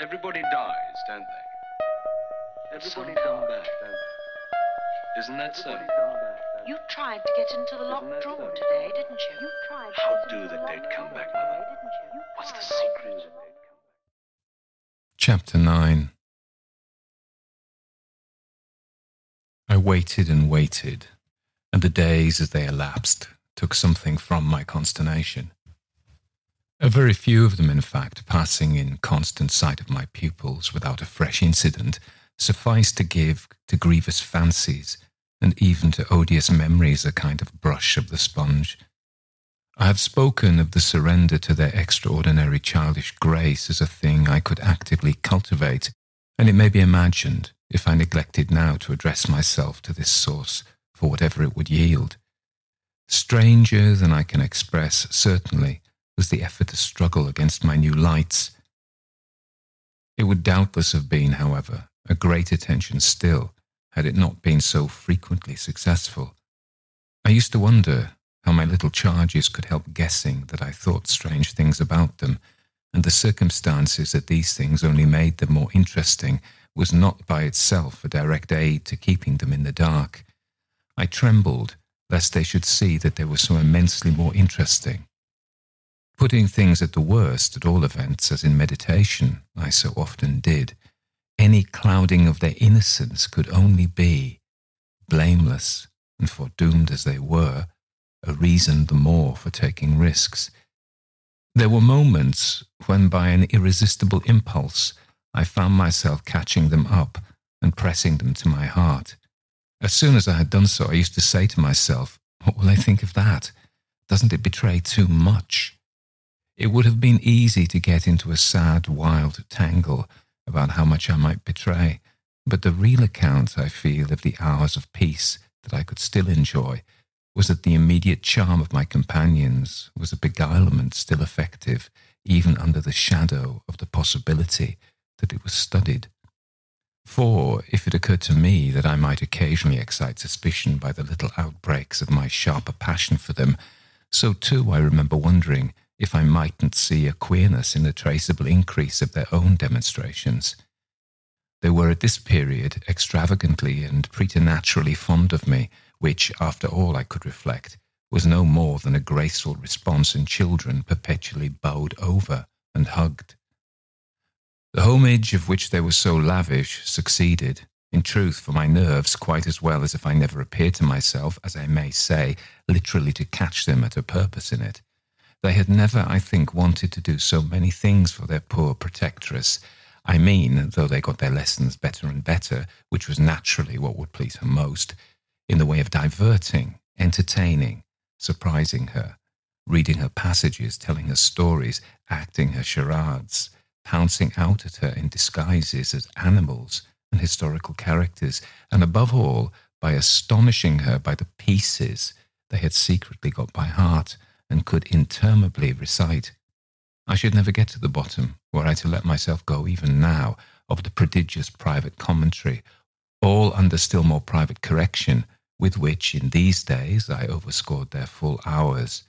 Everybody dies, don't they? Everybody come back, don't they? Isn't that so? You tried to get into the locked drawer today, didn't you? You tried. How do the dead come back, Mother? What's the secret? Chapter 9 I waited and waited, and the days as they elapsed took something from my consternation. A very few of them, in fact, passing in constant sight of my pupils without a fresh incident, sufficed to give to grievous fancies and even to odious memories a kind of brush of the sponge. I have spoken of the surrender to their extraordinary childish grace as a thing I could actively cultivate, and it may be imagined, if I neglected now to address myself to this source for whatever it would yield. Stranger than I can express, certainly, was the effort to struggle against my new lights. It would doubtless have been, however, a great attention still, had it not been so frequently successful. I used to wonder how my little charges could help guessing that I thought strange things about them, and the circumstances that these things only made them more interesting was not by itself a direct aid to keeping them in the dark. I trembled lest they should see that they were so immensely more interesting. Putting things at the worst, at all events, as in meditation, I so often did, any clouding of their innocence could only be, blameless and foredoomed as they were, a reason the more for taking risks. There were moments when, by an irresistible impulse, I found myself catching them up and pressing them to my heart. As soon as I had done so, I used to say to myself, What will they think of that? Doesn't it betray too much? It would have been easy to get into a sad, wild tangle about how much I might betray, but the real account, I feel, of the hours of peace that I could still enjoy was that the immediate charm of my companions was a beguilement still effective, even under the shadow of the possibility that it was studied. For if it occurred to me that I might occasionally excite suspicion by the little outbreaks of my sharper passion for them, so too I remember wondering if I mightn't see a queerness in the traceable increase of their own demonstrations. They were at this period extravagantly and preternaturally fond of me, which, after all I could reflect, was no more than a graceful response in children perpetually bowed over and hugged. The homage of which they were so lavish succeeded, in truth, for my nerves quite as well as if I never appeared to myself, as I may say, literally to catch them at a purpose in it. They had never, I think, wanted to do so many things for their poor protectress. I mean, though they got their lessons better and better, which was naturally what would please her most, in the way of diverting, entertaining, surprising her, reading her passages, telling her stories, acting her charades, pouncing out at her in disguises as animals and historical characters, and above all, by astonishing her by the pieces they had secretly got by heart and could interminably recite. I should never get to the bottom, were I to let myself go even now, of the prodigious private commentary, all under still more private correction, with which in these days I overscored their full hours.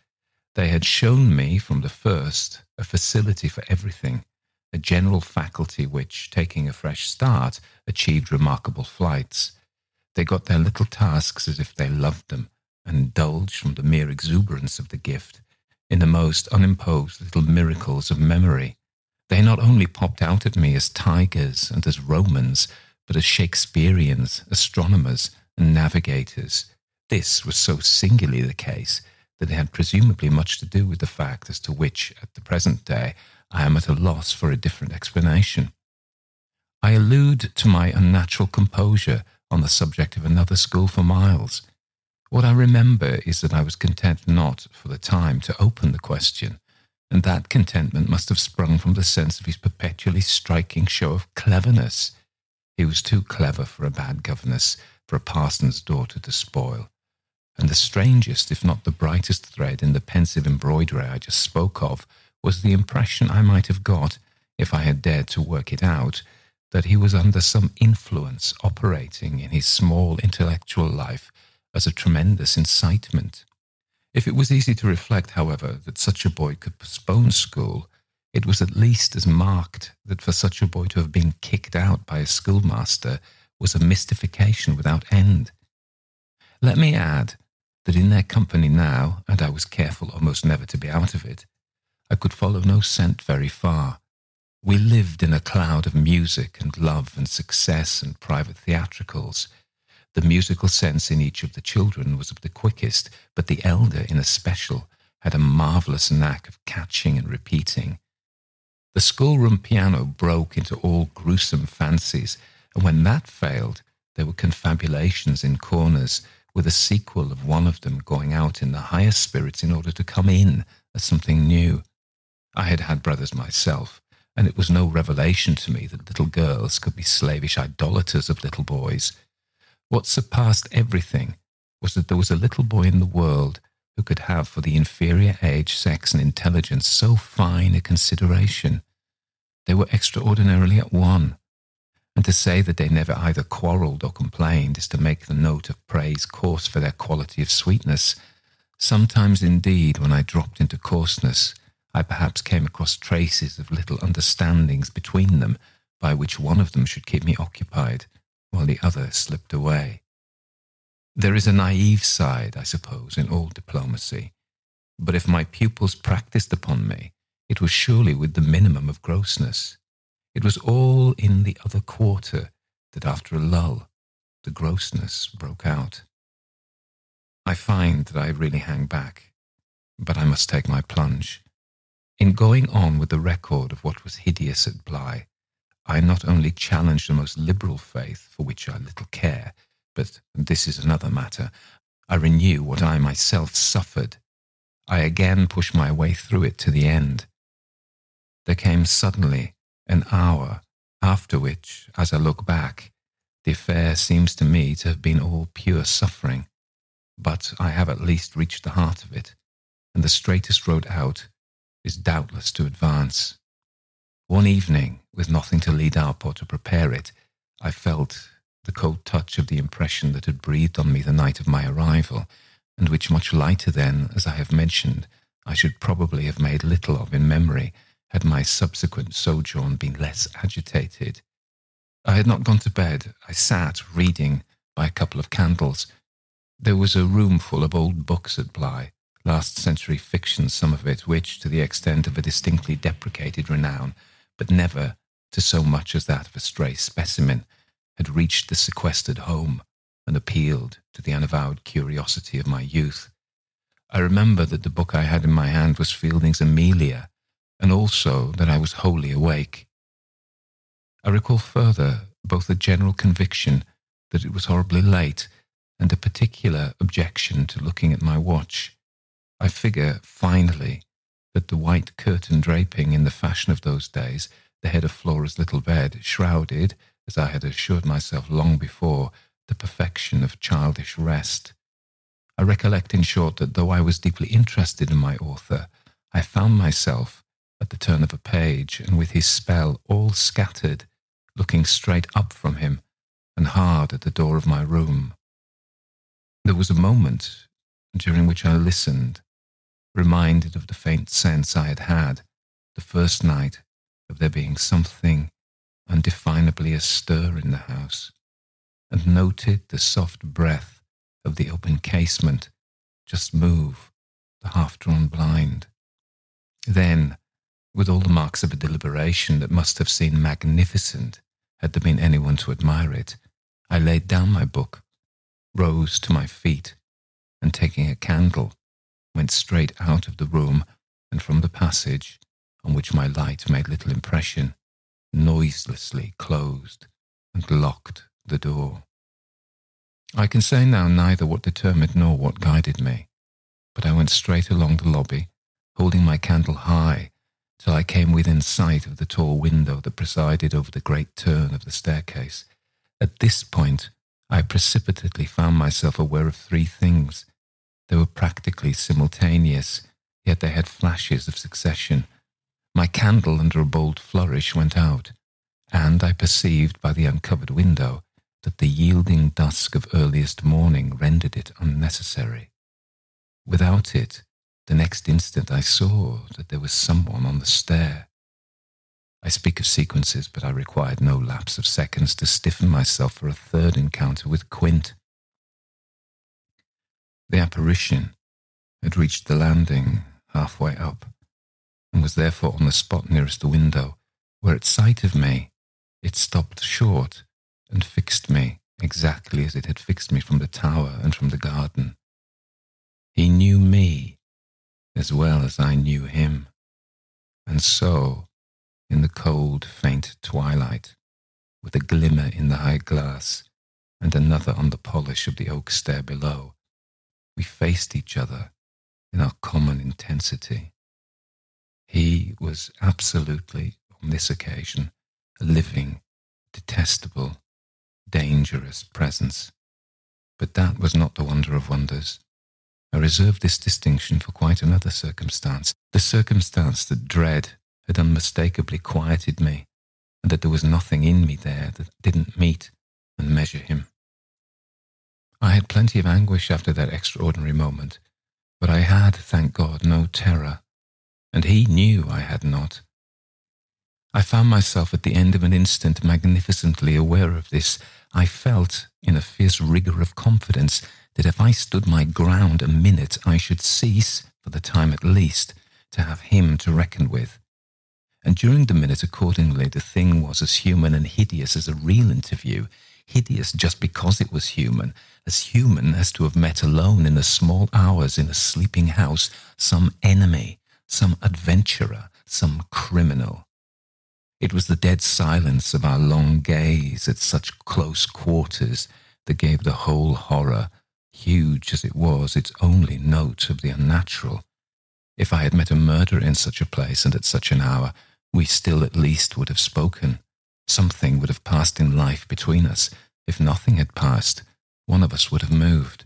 They had shown me from the first a facility for everything, a general faculty which, taking a fresh start, achieved remarkable flights. They got their little tasks as if they loved them, and indulged from the mere exuberance of the gift in the most unimposed little miracles of memory. They not only popped out at me as tigers and as Romans, but as Shakespeareans, astronomers, and navigators. This was so singularly the case that it had presumably much to do with the fact as to which, at the present day, I am at a loss for a different explanation. I allude to my unnatural composure on the subject of another school for Miles. What I remember is that I was content not, for the time, to open the question, and that contentment must have sprung from the sense of his perpetually striking show of cleverness. He was too clever for a bad governess, for a parson's daughter to spoil. And the strangest, if not the brightest thread in the pensive embroidery I just spoke of, was the impression I might have got, if I had dared to work it out, that he was under some influence operating in his small intellectual life as a tremendous incitement. If it was easy to reflect, however, that such a boy could postpone school, it was at least as marked that for such a boy to have been kicked out by a schoolmaster was a mystification without end. Let me add that in their company now, and I was careful almost never to be out of it, I could follow no scent very far. We lived in a cloud of music and love and success and private theatricals. The musical sense in each of the children was of the quickest, but the elder in especial had a marvellous knack of catching and repeating. The schoolroom piano broke into all gruesome fancies, and when that failed, there were confabulations in corners, with a sequel of one of them going out in the highest spirits in order to come in as something new. I had had brothers myself, and it was no revelation to me that little girls could be slavish idolaters of little boys. What surpassed everything was that there was a little boy in the world who could have for the inferior age, sex, and intelligence so fine a consideration. They were extraordinarily at one, and to say that they never either quarrelled or complained is to make the note of praise coarse for their quality of sweetness. Sometimes, indeed, when I dropped into coarseness, I perhaps came across traces of little understandings between them by which one of them should keep me occupied while the other slipped away. There is a naive side, I suppose, in all diplomacy, but if my pupils practiced upon me, it was surely with the minimum of grossness. It was all in the other quarter that after a lull, the grossness broke out. I find that I really hang back, but I must take my plunge. In going on with the record of what was hideous at Bly, I not only challenge the most liberal faith, for which I little care, but this is another matter. I renew what I myself suffered. I again push my way through it to the end. There came suddenly an hour after which, as I look back, the affair seems to me to have been all pure suffering. But I have at least reached the heart of it, and the straightest road out is doubtless to advance. One evening, with nothing to lead up or to prepare it, I felt the cold touch of the impression that had breathed on me the night of my arrival, and which much lighter then, as I have mentioned, I should probably have made little of in memory had my subsequent sojourn been less agitated. I had not gone to bed. I sat reading by a couple of candles. There was a room full of old books at Bly, last century fiction, some of it, which, to the extent of a distinctly deprecated renown, but never to so much as that of a stray specimen, had reached the sequestered home and appealed to the unavowed curiosity of my youth. I remember that the book I had in my hand was Fielding's Amelia, and also that I was wholly awake. I recall further both a general conviction that it was horribly late and a particular objection to looking at my watch. I figure, finally, that the white curtain draping in the fashion of those days, the head of Flora's little bed, shrouded, as I had assured myself long before, the perfection of childish rest. I recollect, in short, that though I was deeply interested in my author, I found myself, at the turn of a page, and with his spell all scattered, looking straight up from him and hard at the door of my room. There was a moment during which I listened, reminded of the faint sense I had had the first night of there being something undefinably astir in the house, and noted the soft breath of the open casement just move the half drawn blind. Then with all the marks of a deliberation that must have seemed magnificent had there been anyone to admire it, I laid down my book, rose to my feet, and taking a candle, went straight out of the room and from the passage, on which my light made little impression, noiselessly closed and locked the door. I can say now neither what determined nor what guided me, but I went straight along the lobby, holding my candle high till I came within sight of the tall window that presided over the great turn of the staircase. At this point, I precipitately found myself aware of three things. They were practically simultaneous, yet they had flashes of succession. My candle, under a bold flourish, went out, and I perceived by the uncovered window that the yielding dusk of earliest morning rendered it unnecessary. Without it, the next instant I saw that there was someone on the stair. I speak of sequences, but I required no lapse of seconds to stiffen myself for a third encounter with Quint. The apparition had reached the landing halfway up and was therefore on the spot nearest the window, where at sight of me it stopped short and fixed me exactly as it had fixed me from the tower and from the garden. He knew me as well as I knew him. And so, in the cold, faint twilight, with a glimmer in the high glass and another on the polish of the oak stair below, we faced each other in our common intensity. He was absolutely, on this occasion, a living, detestable, dangerous presence. But that was not the wonder of wonders. I reserved this distinction for quite another circumstance, the circumstance that dread had unmistakably quieted me, and that there was nothing in me there that didn't meet and measure him. I had plenty of anguish after that extraordinary moment, but I had, thank God, no terror, and he knew I had not. I found myself at the end of an instant magnificently aware of this. I felt, in a fierce rigour of confidence, that if I stood my ground a minute, I should cease, for the time at least, to have him to reckon with. And during the minute, accordingly, the thing was as human and hideous as a real interview, hideous just because it was human, as human as to have met alone in the small hours in a sleeping house some enemy, some adventurer, some criminal. It was the dead silence of our long gaze at such close quarters that gave the whole horror huge as it was, its only note of the unnatural. If I had met a murderer in such a place and at such an hour, we still at least would have spoken. Something would have passed in life between us. If nothing had passed, one of us would have moved.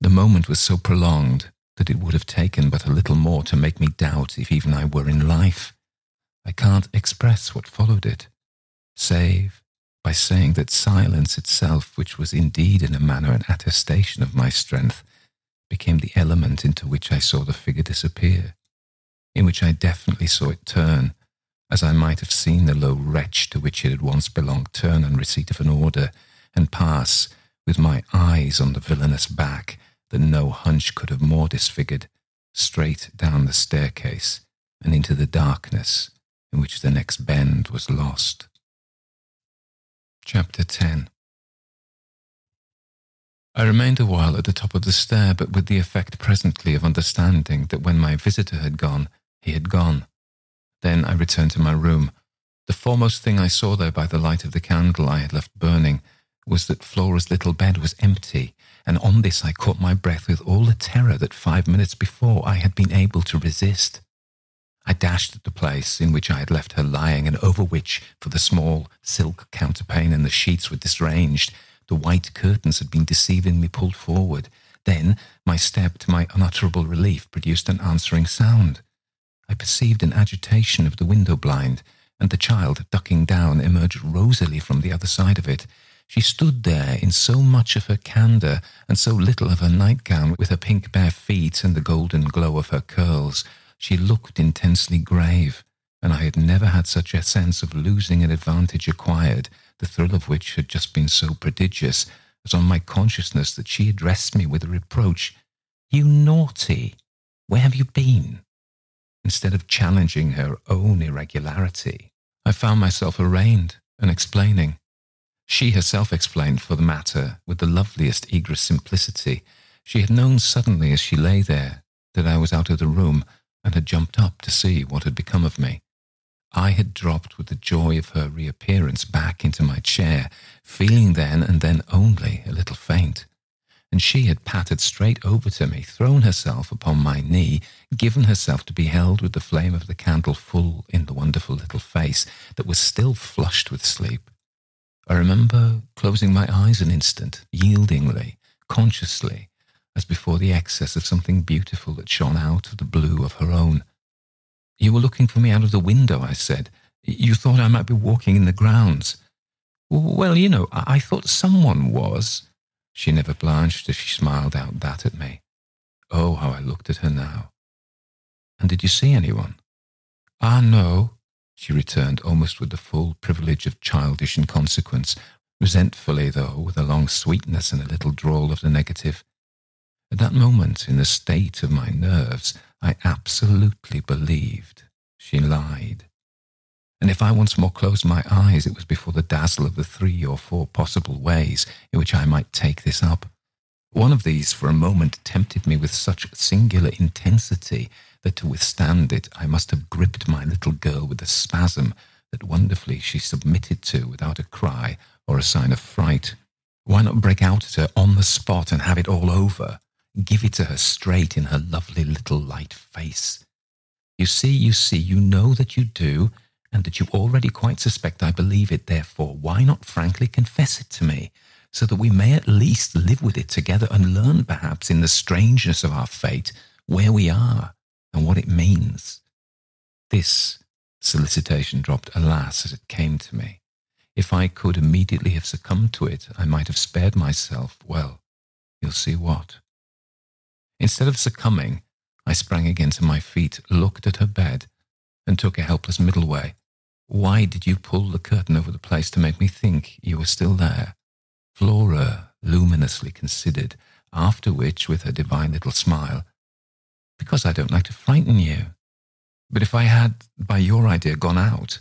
The moment was so prolonged that it would have taken but a little more to make me doubt if even I were in life. I can't express what followed it, save by saying that silence itself, which was indeed in a manner an attestation of my strength, became the element into which I saw the figure disappear, in which I definitely saw it turn, as I might have seen the low wretch to which it had once belonged turn on receipt of an order, and pass, with my eyes on the villainous back that no hunch could have more disfigured, straight down the staircase and into the darkness in which the next bend was lost. Chapter 10 I remained a while at the top of the stair, but with the effect presently of understanding that when my visitor had gone, he had gone. Then I returned to my room. The foremost thing I saw there by the light of the candle I had left burning was that Flora's little bed was empty, and on this I caught my breath with all the terror that five minutes before I had been able to resist. I dashed at the place in which I had left her lying, and over which, for the small silk counterpane and the sheets were disarranged, the white curtains had been deceivingly pulled forward. Then my step, to my unutterable relief, produced an answering sound. I perceived an agitation of the window blind, and the child, ducking down, emerged rosily from the other side of it. She stood there in so much of her candour and so little of her nightgown, with her pink bare feet and the golden glow of her curls, she looked intensely grave, and I had never had such a sense of losing an advantage acquired, the thrill of which had just been so prodigious, as on my consciousness that she addressed me with a reproach You naughty! Where have you been? Instead of challenging her own irregularity, I found myself arraigned and explaining. She herself explained for the matter with the loveliest eager simplicity. She had known suddenly as she lay there that I was out of the room and had jumped up to see what had become of me. I had dropped with the joy of her reappearance back into my chair, feeling then and then only a little faint. And she had pattered straight over to me, thrown herself upon my knee, given herself to be held with the flame of the candle full in the wonderful little face that was still flushed with sleep. I remember closing my eyes an instant, yieldingly, consciously, as before the excess of something beautiful that shone out of the blue of her own. You were looking for me out of the window, I said. You thought I might be walking in the grounds. Well, you know, I, thought someone was. She never blanched as she smiled out that at me. Oh, how I looked at her now. And did you see anyone? Ah, no. she returned almost with the full privilege of childish inconsequence, resentfully, though, with a long sweetness and a little drawl of the negative. At that moment, in the state of my nerves, I absolutely believed she lied. And if I once more closed my eyes, it was before the dazzle of the three or four possible ways in which I might take this up. One of these, for a moment, tempted me with such singular intensity that to withstand it I must have gripped my little girl with a spasm that wonderfully she submitted to without a cry or a sign of fright. Why not break out at her on the spot and have it all over? Give it to her straight in her lovely little light face. You see, you see, you know that you do, and that you already quite suspect I believe it. Therefore, why not frankly confess it to me, so that we may at least live with it together and learn, perhaps, in the strangeness of our fate, where we are and what it means? This solicitation dropped, alas, as it came to me. If I could immediately have succumbed to it, I might have spared myself, well, you'll see what. Instead of succumbing, I sprang again to my feet, looked at her bed, and took a helpless middle way. Why did you pull the curtain over the place to make me think you were still there? Flora luminously considered, after which, with her divine little smile, because I don't like to frighten you. But if I had, by your idea, gone out,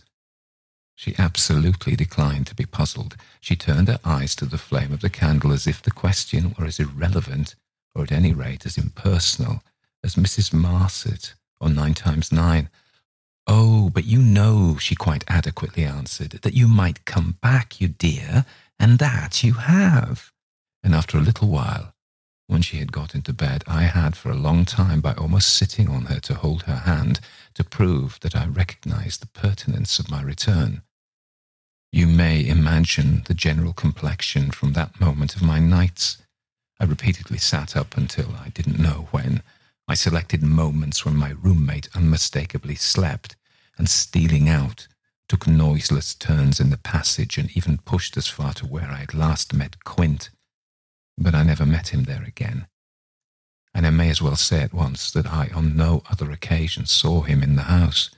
she absolutely declined to be puzzled. She turned her eyes to the flame of the candle as if the question were as irrelevant or at any rate as impersonal, as Mrs. Marcet or Nine Times Nine. Oh, but you know, she quite adequately answered, that you might come back, you dear, and that you have. And after a little while, when she had got into bed, I had for a long time, by almost sitting on her to hold her hand, to prove that I recognized the pertinence of my return. You may imagine the general complexion from that moment of my nights. I repeatedly sat up until I didn't know when. I selected moments when my roommate unmistakably slept, and stealing out, took noiseless turns in the passage and even pushed as far to where I had last met Quint. But I never met him there again. And I may as well say at once that I on no other occasion saw him in the house.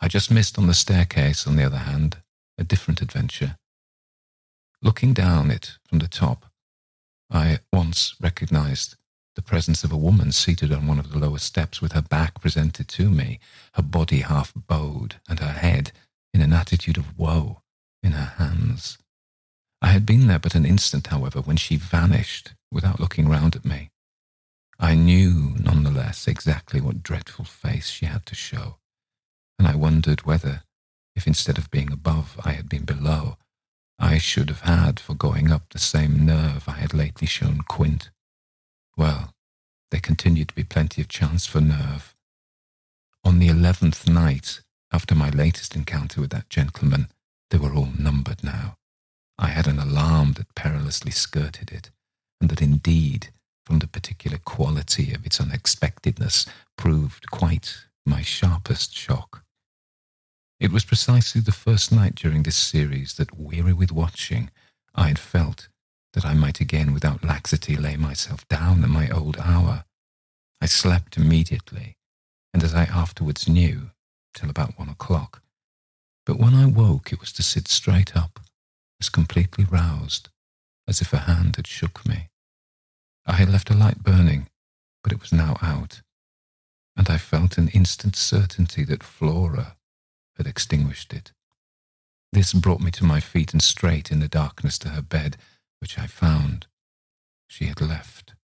I just missed on the staircase, on the other hand, a different adventure. Looking down it from the top, I at once recognized the presence of a woman seated on one of the lower steps with her back presented to me, her body half bowed, and her head, in an attitude of woe, in her hands. I had been there but an instant, however, when she vanished without looking round at me. I knew, none the less, exactly what dreadful face she had to show, and I wondered whether, if instead of being above I had been below, I should have had for going up the same nerve I had lately shown Quint. Well, there continued to be plenty of chance for nerve. On the eleventh night, after my latest encounter with that gentleman, they were all numbered now. I had an alarm that perilously skirted it, and that indeed, from the particular quality of its unexpectedness, proved quite my sharpest shock. It was precisely the first night during this series that, weary with watching, I had felt that I might again without laxity lay myself down at my old hour. I slept immediately, and as I afterwards knew, till about one o'clock. But when I woke, it was to sit straight up, as completely roused, as if a hand had shook me. I had left a light burning, but it was now out, and I felt an instant certainty that Flora had extinguished it. This brought me to my feet and straight in the darkness to her bed, which I found she had left.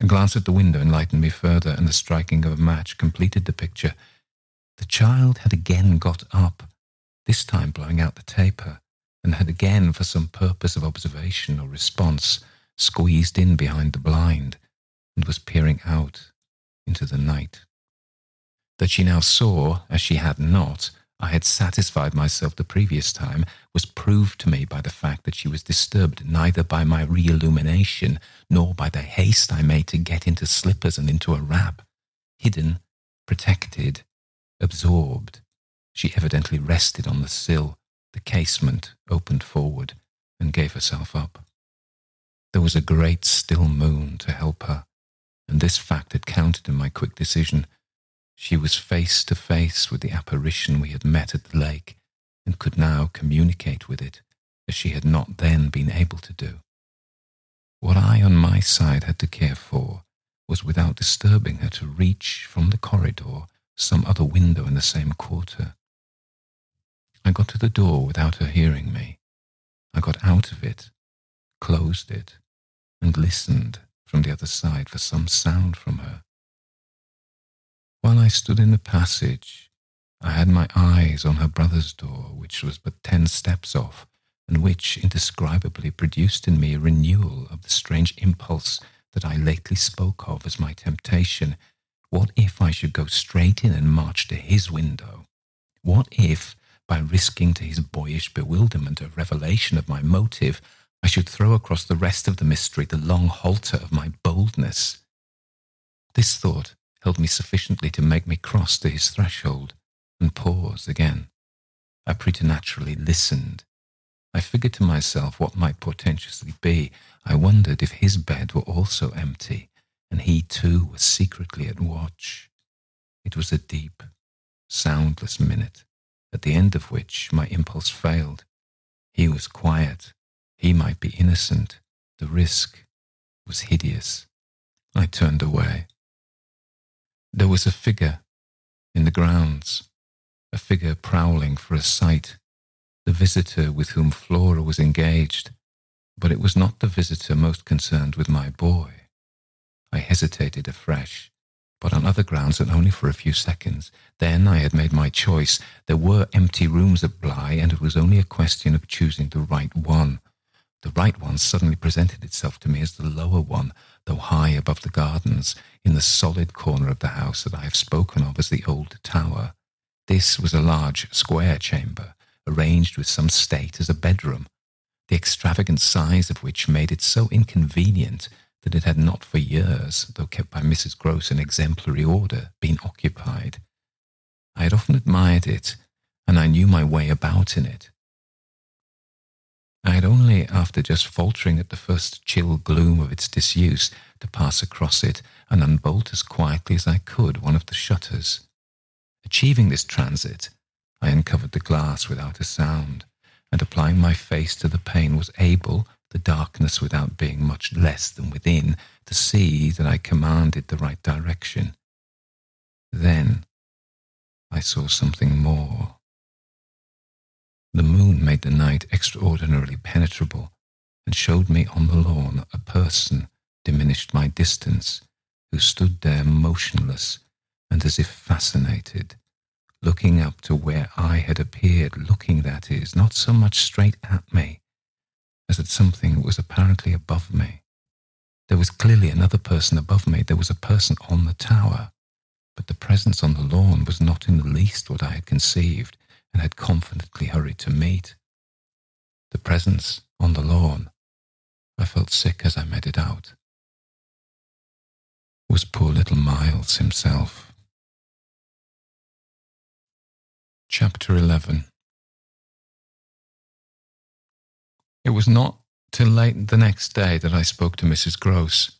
A glance at the window enlightened me further, and the striking of a match completed the picture. The child had again got up, this time blowing out the taper, and had again, for some purpose of observation or response, squeezed in behind the blind, and was peering out into the night. That she now saw, as she had not, I had satisfied myself the previous time, was proved to me by the fact that she was disturbed neither by my re-illumination nor by the haste I made to get into slippers and into a wrap. Hidden, protected, absorbed, she evidently rested on the sill, the casement opened forward, and gave herself up. There was a great still moon to help her, and this fact had counted in my quick decision she was face to face with the apparition we had met at the lake and could now communicate with it as she had not then been able to do. What I on my side had to care for was without disturbing her to reach from the corridor some other window in the same quarter. I got to the door without her hearing me. I got out of it, closed it, and listened from the other side for some sound from her. While I stood in the passage, I had my eyes on her brother's door, which was but ten steps off, and which indescribably produced in me a renewal of the strange impulse that I lately spoke of as my temptation. What if I should go straight in and march to his window? What if, by risking to his boyish bewilderment a revelation of my motive, I should throw across the rest of the mystery the long halter of my boldness? This thought held me sufficiently to make me cross to his threshold and pause again. I preternaturally listened. I figured to myself what might portentously be. I wondered if his bed were also empty, and he too was secretly at watch. It was a deep, soundless minute, at the end of which my impulse failed. He was quiet. He might be innocent. The risk was hideous. I turned away. There was a figure in the grounds, a figure prowling for a sight, the visitor with whom Flora was engaged, but it was not the visitor most concerned with my boy. I hesitated afresh, but on other grounds and only for a few seconds. Then I had made my choice. There were empty rooms at Bly, and it was only a question of choosing the right one. The right one suddenly presented itself to me as the lower one, though high above the gardens, in the solid corner of the house that I have spoken of as the old tower. This was a large square chamber, arranged with some state as a bedroom, the extravagant size of which made it so inconvenient that it had not for years, though kept by Mrs. Grose in exemplary order, been occupied. I had often admired it, and I knew my way about in it. I had only, after just faltering at the first chill gloom of its disuse, to pass across it and unbolt as quietly as I could one of the shutters. Achieving this transit, I uncovered the glass without a sound, and applying my face to the pane was able, the darkness without being much less than within, to see that I commanded the right direction. Then I saw something more. The moon made the night extraordinarily penetrable and showed me on the lawn a person diminished my distance, who stood there motionless and as if fascinated, looking up to where I had appeared, looking, that is, not so much straight at me, as at something that was apparently above me. There was clearly another person above me. There was a person on the tower. But the presence on the lawn was not in the least what I had conceived and had confidently hurried to meet. The presence on the lawn, I felt sick as I made it out, was poor little Miles himself. Chapter 11 It was not till late the next day that I spoke to Mrs. Grose.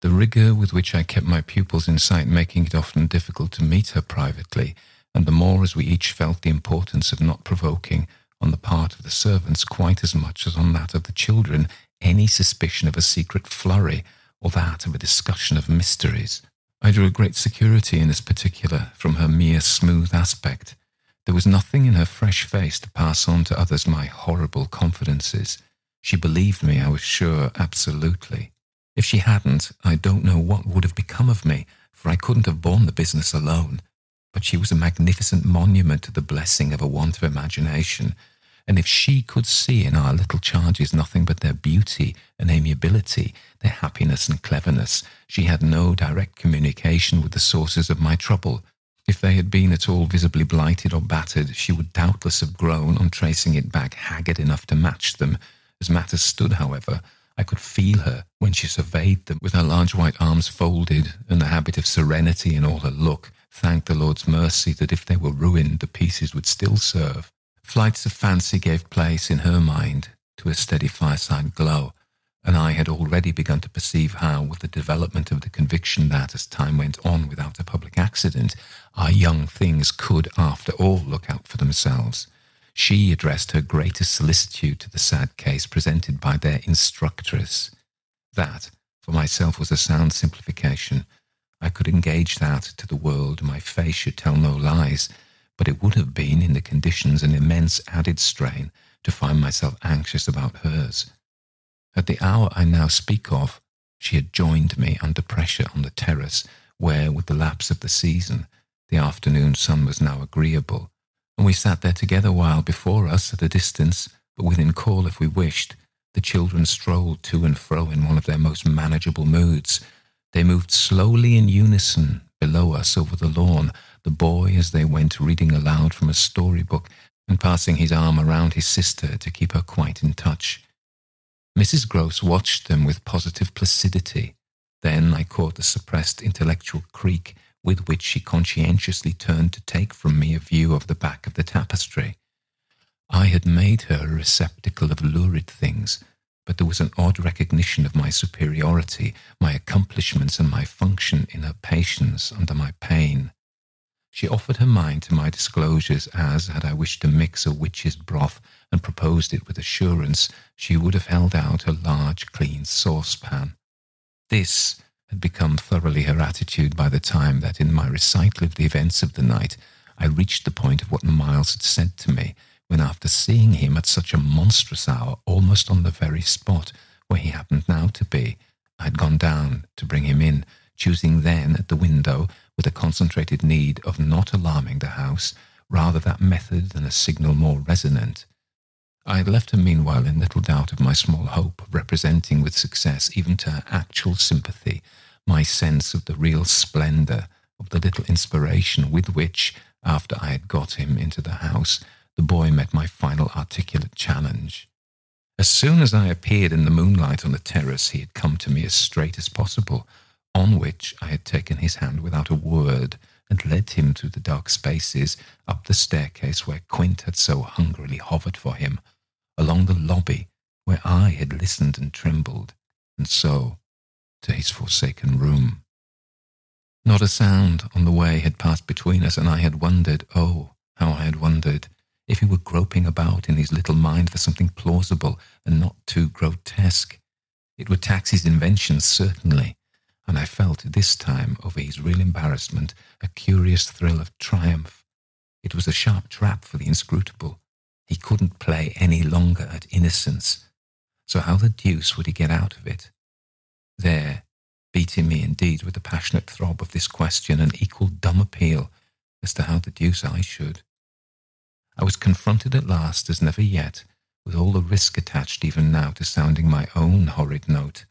The rigour with which I kept my pupils in sight making it often difficult to meet her privately, and the more as we each felt the importance of not provoking, on the part of the servants quite as much as on that of the children, any suspicion of a secret flurry or that of a discussion of mysteries. I drew a great security in this particular from her mere smooth aspect. There was nothing in her fresh face to pass on to others my horrible confidences. She believed me, I was sure, absolutely. If she hadn't, I don't know what would have become of me, for I couldn't have borne the business alone but she was a magnificent monument to the blessing of a want of imagination, and if she could see in our little charges nothing but their beauty and amiability, their happiness and cleverness, she had no direct communication with the sources of my trouble. If they had been at all visibly blighted or battered, she would doubtless have grown on tracing it back haggard enough to match them. As matters stood, however, I could feel her when she surveyed them with her large white arms folded and the habit of serenity in all her look, thanked the Lord's mercy that if they were ruined, the pieces would still serve. Flights of fancy gave place in her mind to a steady fireside glow, and I had already begun to perceive how, with the development of the conviction that, as time went on without a public accident, our young things could, after all, look out for themselves, she addressed her greatest solicitude to the sad case presented by their instructress. That, for myself, was a sound simplification. I could engage that to the world. My face should tell no lies, but it would have been, in the conditions, an immense added strain to find myself anxious about hers. At the hour I now speak of, she had joined me under pressure on the terrace, where, with the lapse of the season, the afternoon sun was now agreeable, and we sat there together while before us, at a distance, but within call if we wished, the children strolled to and fro in one of their most manageable moods. They moved slowly in unison below us over the lawn, the boy as they went reading aloud from a storybook and passing his arm around his sister to keep her quite in touch. Mrs. Grose watched them with positive placidity. Then I caught the suppressed intellectual creak with which she conscientiously turned to take from me a view of the back of the tapestry. I had made her a receptacle of lurid things, but there was an odd recognition of my superiority, my accomplishments, and my function in her patience under my pain. She offered her mind to my disclosures as, had I wished to mix a witch's broth and proposed it with assurance, she would have held out a large, clean saucepan. This had become thoroughly her attitude by the time that, in my recital of the events of the night, I reached the point of what Miles had said to me, when after seeing him at such a monstrous hour, almost on the very spot where he happened now to be, I had gone down to bring him in, choosing then at the window, with a concentrated need of not alarming the house, rather that method than a signal more resonant. I had left her meanwhile in little doubt of my small hope of representing with success, even to her actual sympathy, my sense of the real splendour of the little inspiration with which, after I had got him into the house, the boy met my final articulate challenge. As soon as I appeared in the moonlight on the terrace, he had come to me as straight as possible, on which I had taken his hand without a word and led him through the dark spaces up the staircase where Quint had so hungrily hovered for him along the lobby where I had listened and trembled, and so to his forsaken room. Not a sound on the way had passed between us, and I had wondered, oh, how I had wondered, if he were groping about in his little mind for something plausible and not too grotesque. It would tax his invention, certainly, and I felt this time over his real embarrassment a curious thrill of triumph. It was a sharp trap for the inscrutable, he couldn't play any longer at innocence. So how the deuce would he get out of it? There, beating me indeed with the passionate throb of this question and equal dumb appeal as to how the deuce I should. Was confronted at last, as never yet, with all the risk attached even now to sounding my own horrid note.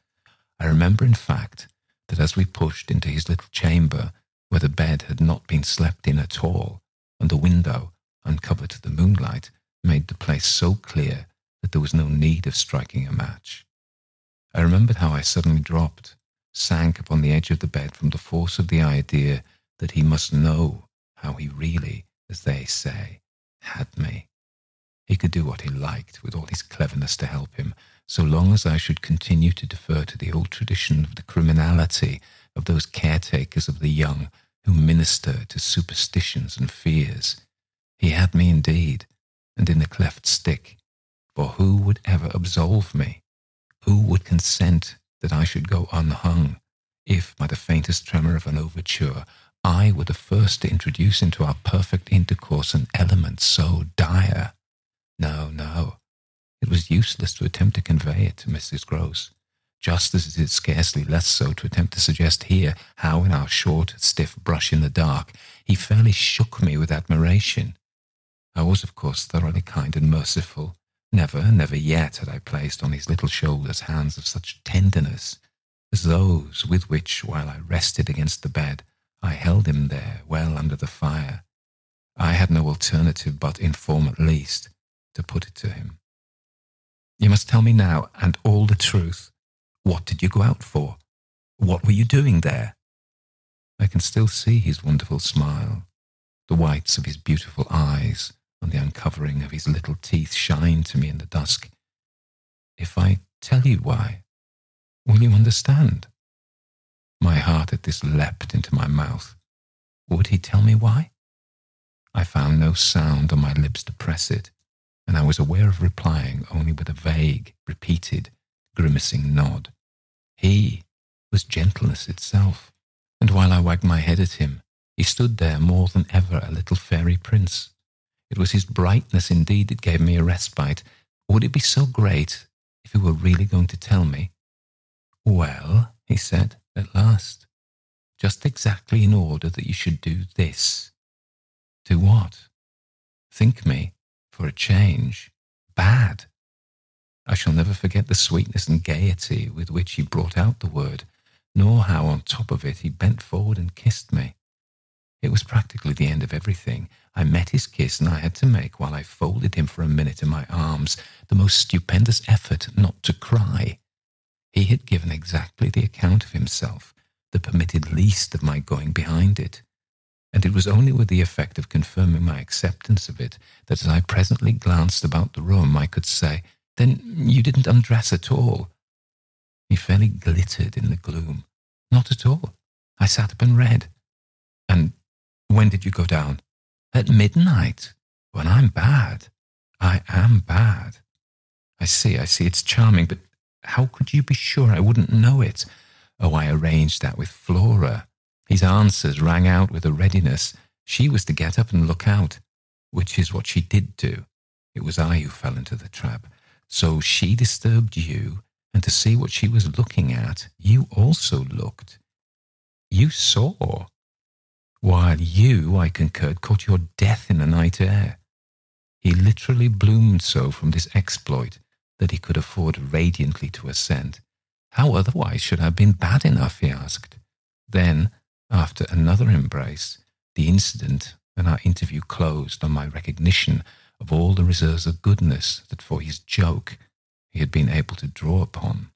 I remember, in fact, that as we pushed into his little chamber, where the bed had not been slept in at all, and the window, uncovered to the moonlight, made the place so clear that there was no need of striking a match. I remembered how I suddenly dropped, sank upon the edge of the bed from the force of the idea that he must know how he really, as they say, had me. He could do what he liked with all his cleverness to help him, so long as I should continue to defer to the old tradition of the criminality of those caretakers of the young who minister to superstitions and fears. He had me indeed, and in the cleft stick. For who would ever absolve me? Who would consent that I should go unhung, if by the faintest tremor of an overture I were the first to introduce into our perfect intercourse an element so dire? No, no. It was useless to attempt to convey it to Mrs. Grose, just as it is scarcely less so to attempt to suggest here how, in our short, stiff brush in the dark, he fairly shook me with admiration. I was, of course, thoroughly kind and merciful. Never, never yet had I placed on his little shoulders hands of such tenderness as those with which, while I rested against the bed, I held him there well under the fire. I had no alternative but, in form at least, to put it to him. You must tell me now, and all the truth. What did you go out for? What were you doing there? I can still see his wonderful smile, the whites of his beautiful eyes, and the uncovering of his little teeth shine to me in the dusk. If I tell you why, Will you understand? My heart at this leapt into my mouth. Would he tell me why? I found no sound on my lips to press it, and I was aware of replying only with a vague, repeated, grimacing nod. He was gentleness itself, and while I wagged my head at him, he stood there more than ever a little fairy prince. It was his brightness indeed that gave me a respite. Would it be so great if he were really going to tell me? Well, he said at last, just exactly in order that you should do this. Do what? Think me, for a change, bad. I shall never forget the sweetness and gaiety with which he brought out the word, nor how on top of it he bent forward and kissed me. It was practically the end of everything. I met his kiss, and I had to make, while I folded him for a minute in my arms, the most stupendous effort not to cry. He had given exactly the account of himself that permitted least of my going behind it. And it was only with the effect of confirming my acceptance of it that as I presently glanced about the room, I could say, Then you didn't undress at all. He fairly glittered in the gloom. Not at all. I sat up and read. And when did you go down? At midnight. When I'm bad. I am bad. I see, I see. It's charming, but how could you be sure I wouldn't know it? Oh, I arranged that with Flora. His answers rang out with a readiness. She was to get up and look out, which is what she did do. It was I who fell into the trap. So she disturbed you, and to see what she was looking at, you also looked. You saw while you, I concurred, caught your death in the night air. He literally bloomed so from this exploit that he could afford radiantly to assent. How otherwise should I have been bad enough, he asked. Then, after another embrace, the incident and our interview closed on my recognition of all the reserves of goodness that for his joke he had been able to draw upon.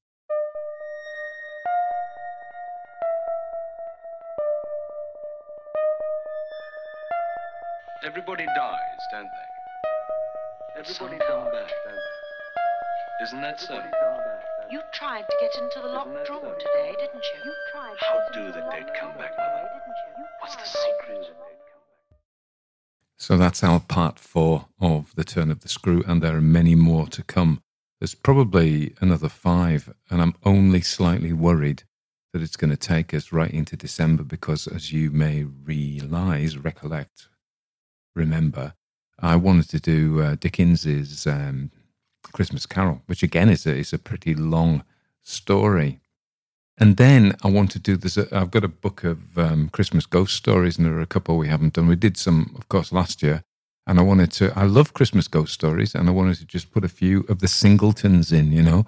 Everybody dies, don't they? Everybody come back, don't they? Isn't that so? You tried to get into the locked drawer today, didn't you? You tried. How do the dead come back, Mother? What's the secret? So that's our part four of The Turn of the Screw, and there are many more to come. There's probably another five, and I'm only slightly worried that it's going to take us right into December because, as you may realize, recollect, remember, I wanted to do uh, Dickens's um, Christmas Carol, which again is a, is a pretty long story. And then I want to do this. Uh, I've got a book of um, Christmas ghost stories, and there are a couple we haven't done. We did some, of course, last year. And I wanted to, I love Christmas ghost stories, and I wanted to just put a few of the singletons in, you know.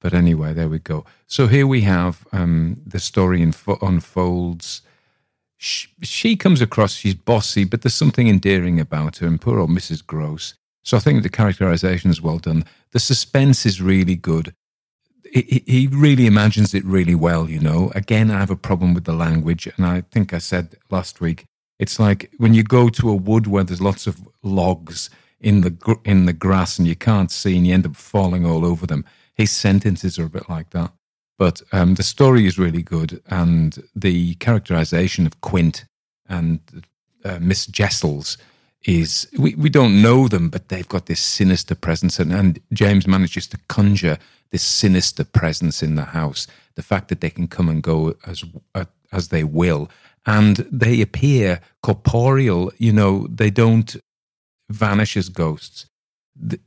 But anyway, there we go. So here we have um, the story unfolds she, she comes across, she's bossy, but there's something endearing about her, and poor old Mrs. Gross. So I think the characterization is well done. The suspense is really good. He, he really imagines it really well, you know. Again, I have a problem with the language, and I think I said last week, it's like when you go to a wood where there's lots of logs in the in the grass and you can't see, and you end up falling all over them. His sentences are a bit like that. But um, the story is really good, and the characterization of Quint and uh, Miss Jessels is we, we don't know them, but they've got this sinister presence, and, and James manages to conjure this sinister presence in the house. The fact that they can come and go as uh, as they will, and they appear corporeal. You know, they don't vanish as ghosts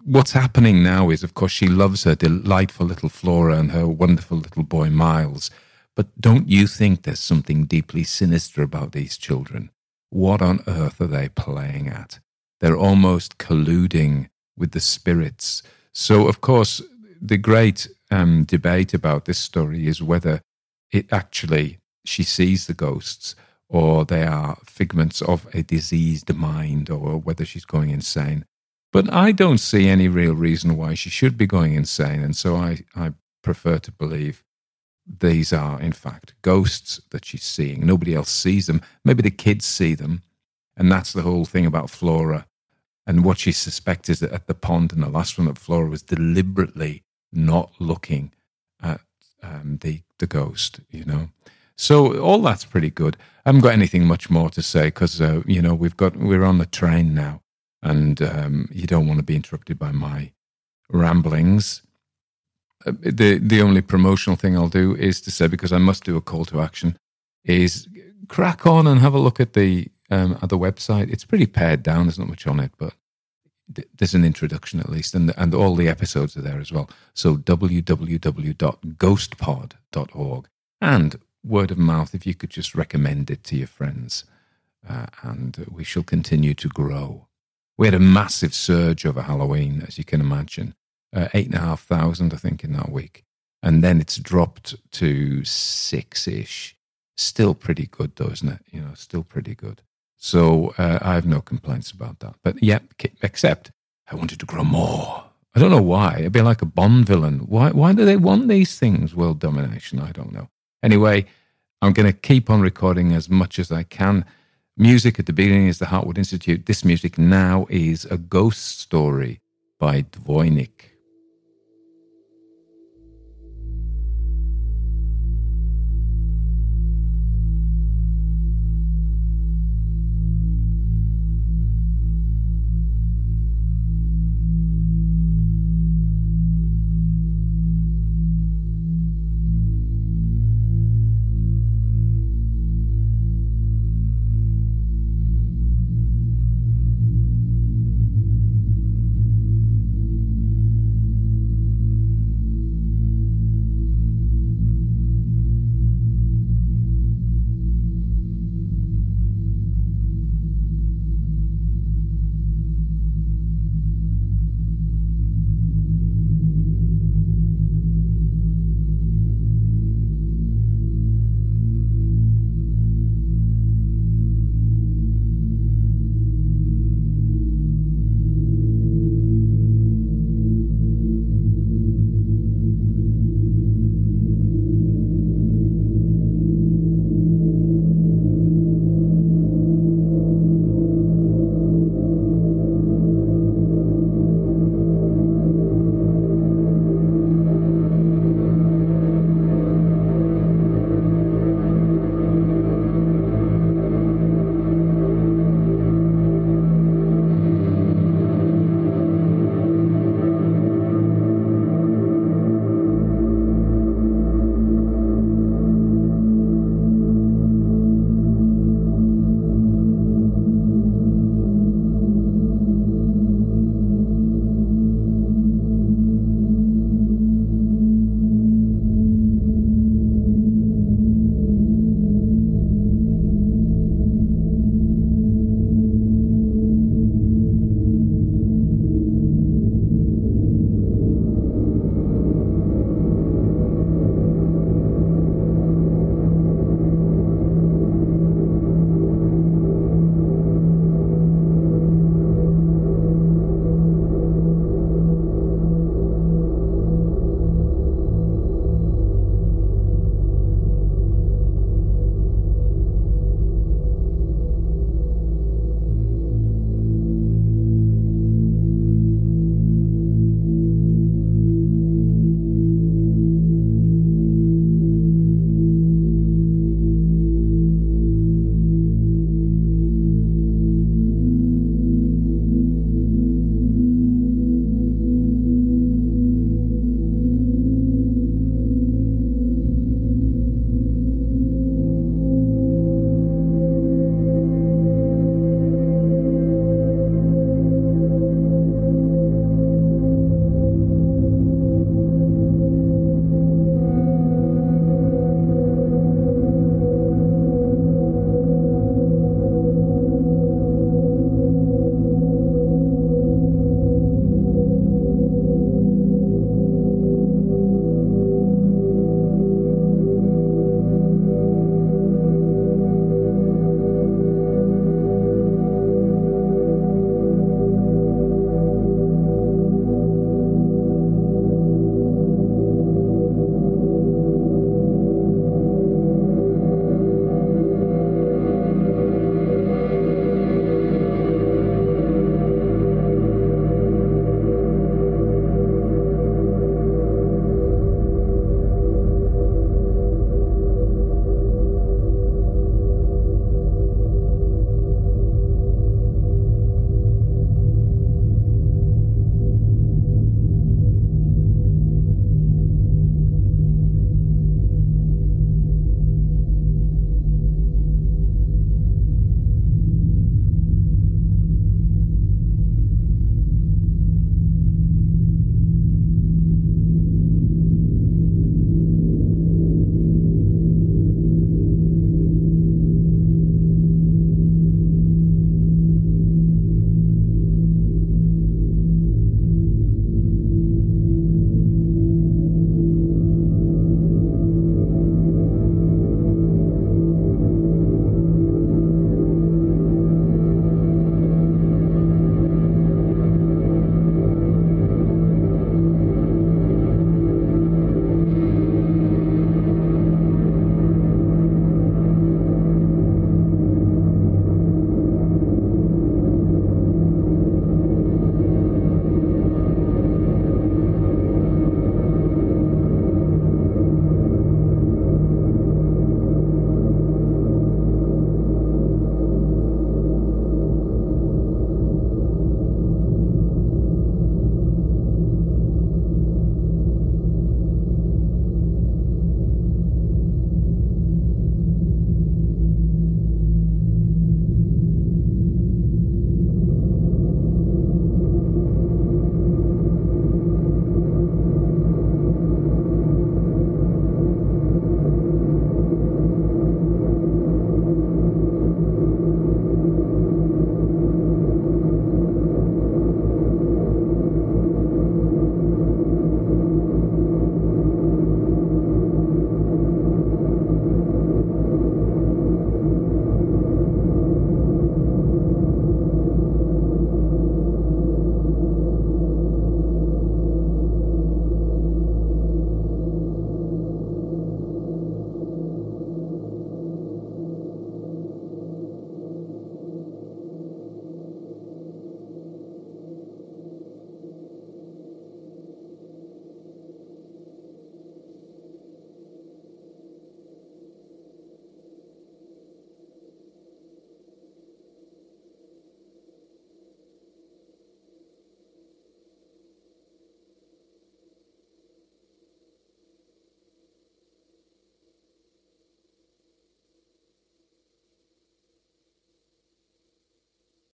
what's happening now is, of course, she loves her delightful little Flora and her wonderful little boy Miles. But don't you think there's something deeply sinister about these children? What on earth are they playing at? They're almost colluding with the spirits. So, of course, the great um, debate about this story is whether it actually she sees the ghosts or they are figments of a diseased mind or whether she's going insane. But I don't see any real reason why she should be going insane. And so I, I prefer to believe these are, in fact, ghosts that she's seeing. Nobody else sees them. Maybe the kids see them. And that's the whole thing about Flora. And what she suspects is that at the pond in the last one, that Flora was deliberately not looking at um, the the ghost. You know, so all that's pretty good. I haven't got anything much more to say because uh, you know we've got we're on the train now, and um, you don't want to be interrupted by my ramblings. Uh, the the only promotional thing I'll do is to say because I must do a call to action is crack on and have a look at the um, at the website. It's pretty pared down. There's not much on it, but there's an introduction at least, and and all the episodes are there as well. So www.ghostpod.org and word of mouth if you could just recommend it to your friends, uh, and we shall continue to grow. We had a massive surge over Halloween, as you can imagine, uh, eight and a half thousand, I think, in that week, and then it's dropped to six ish. Still pretty good, though, isn't it? You know, still pretty good. So uh, I have no complaints about that. But yeah, except I wanted to grow more. I don't know why. It'd be like a Bond villain. Why, why do they want these things? World domination? I don't know. Anyway, I'm going to keep on recording as much as I can. Music at the beginning is the Heartwood Institute. This music now is A Ghost Story by Dvoynik.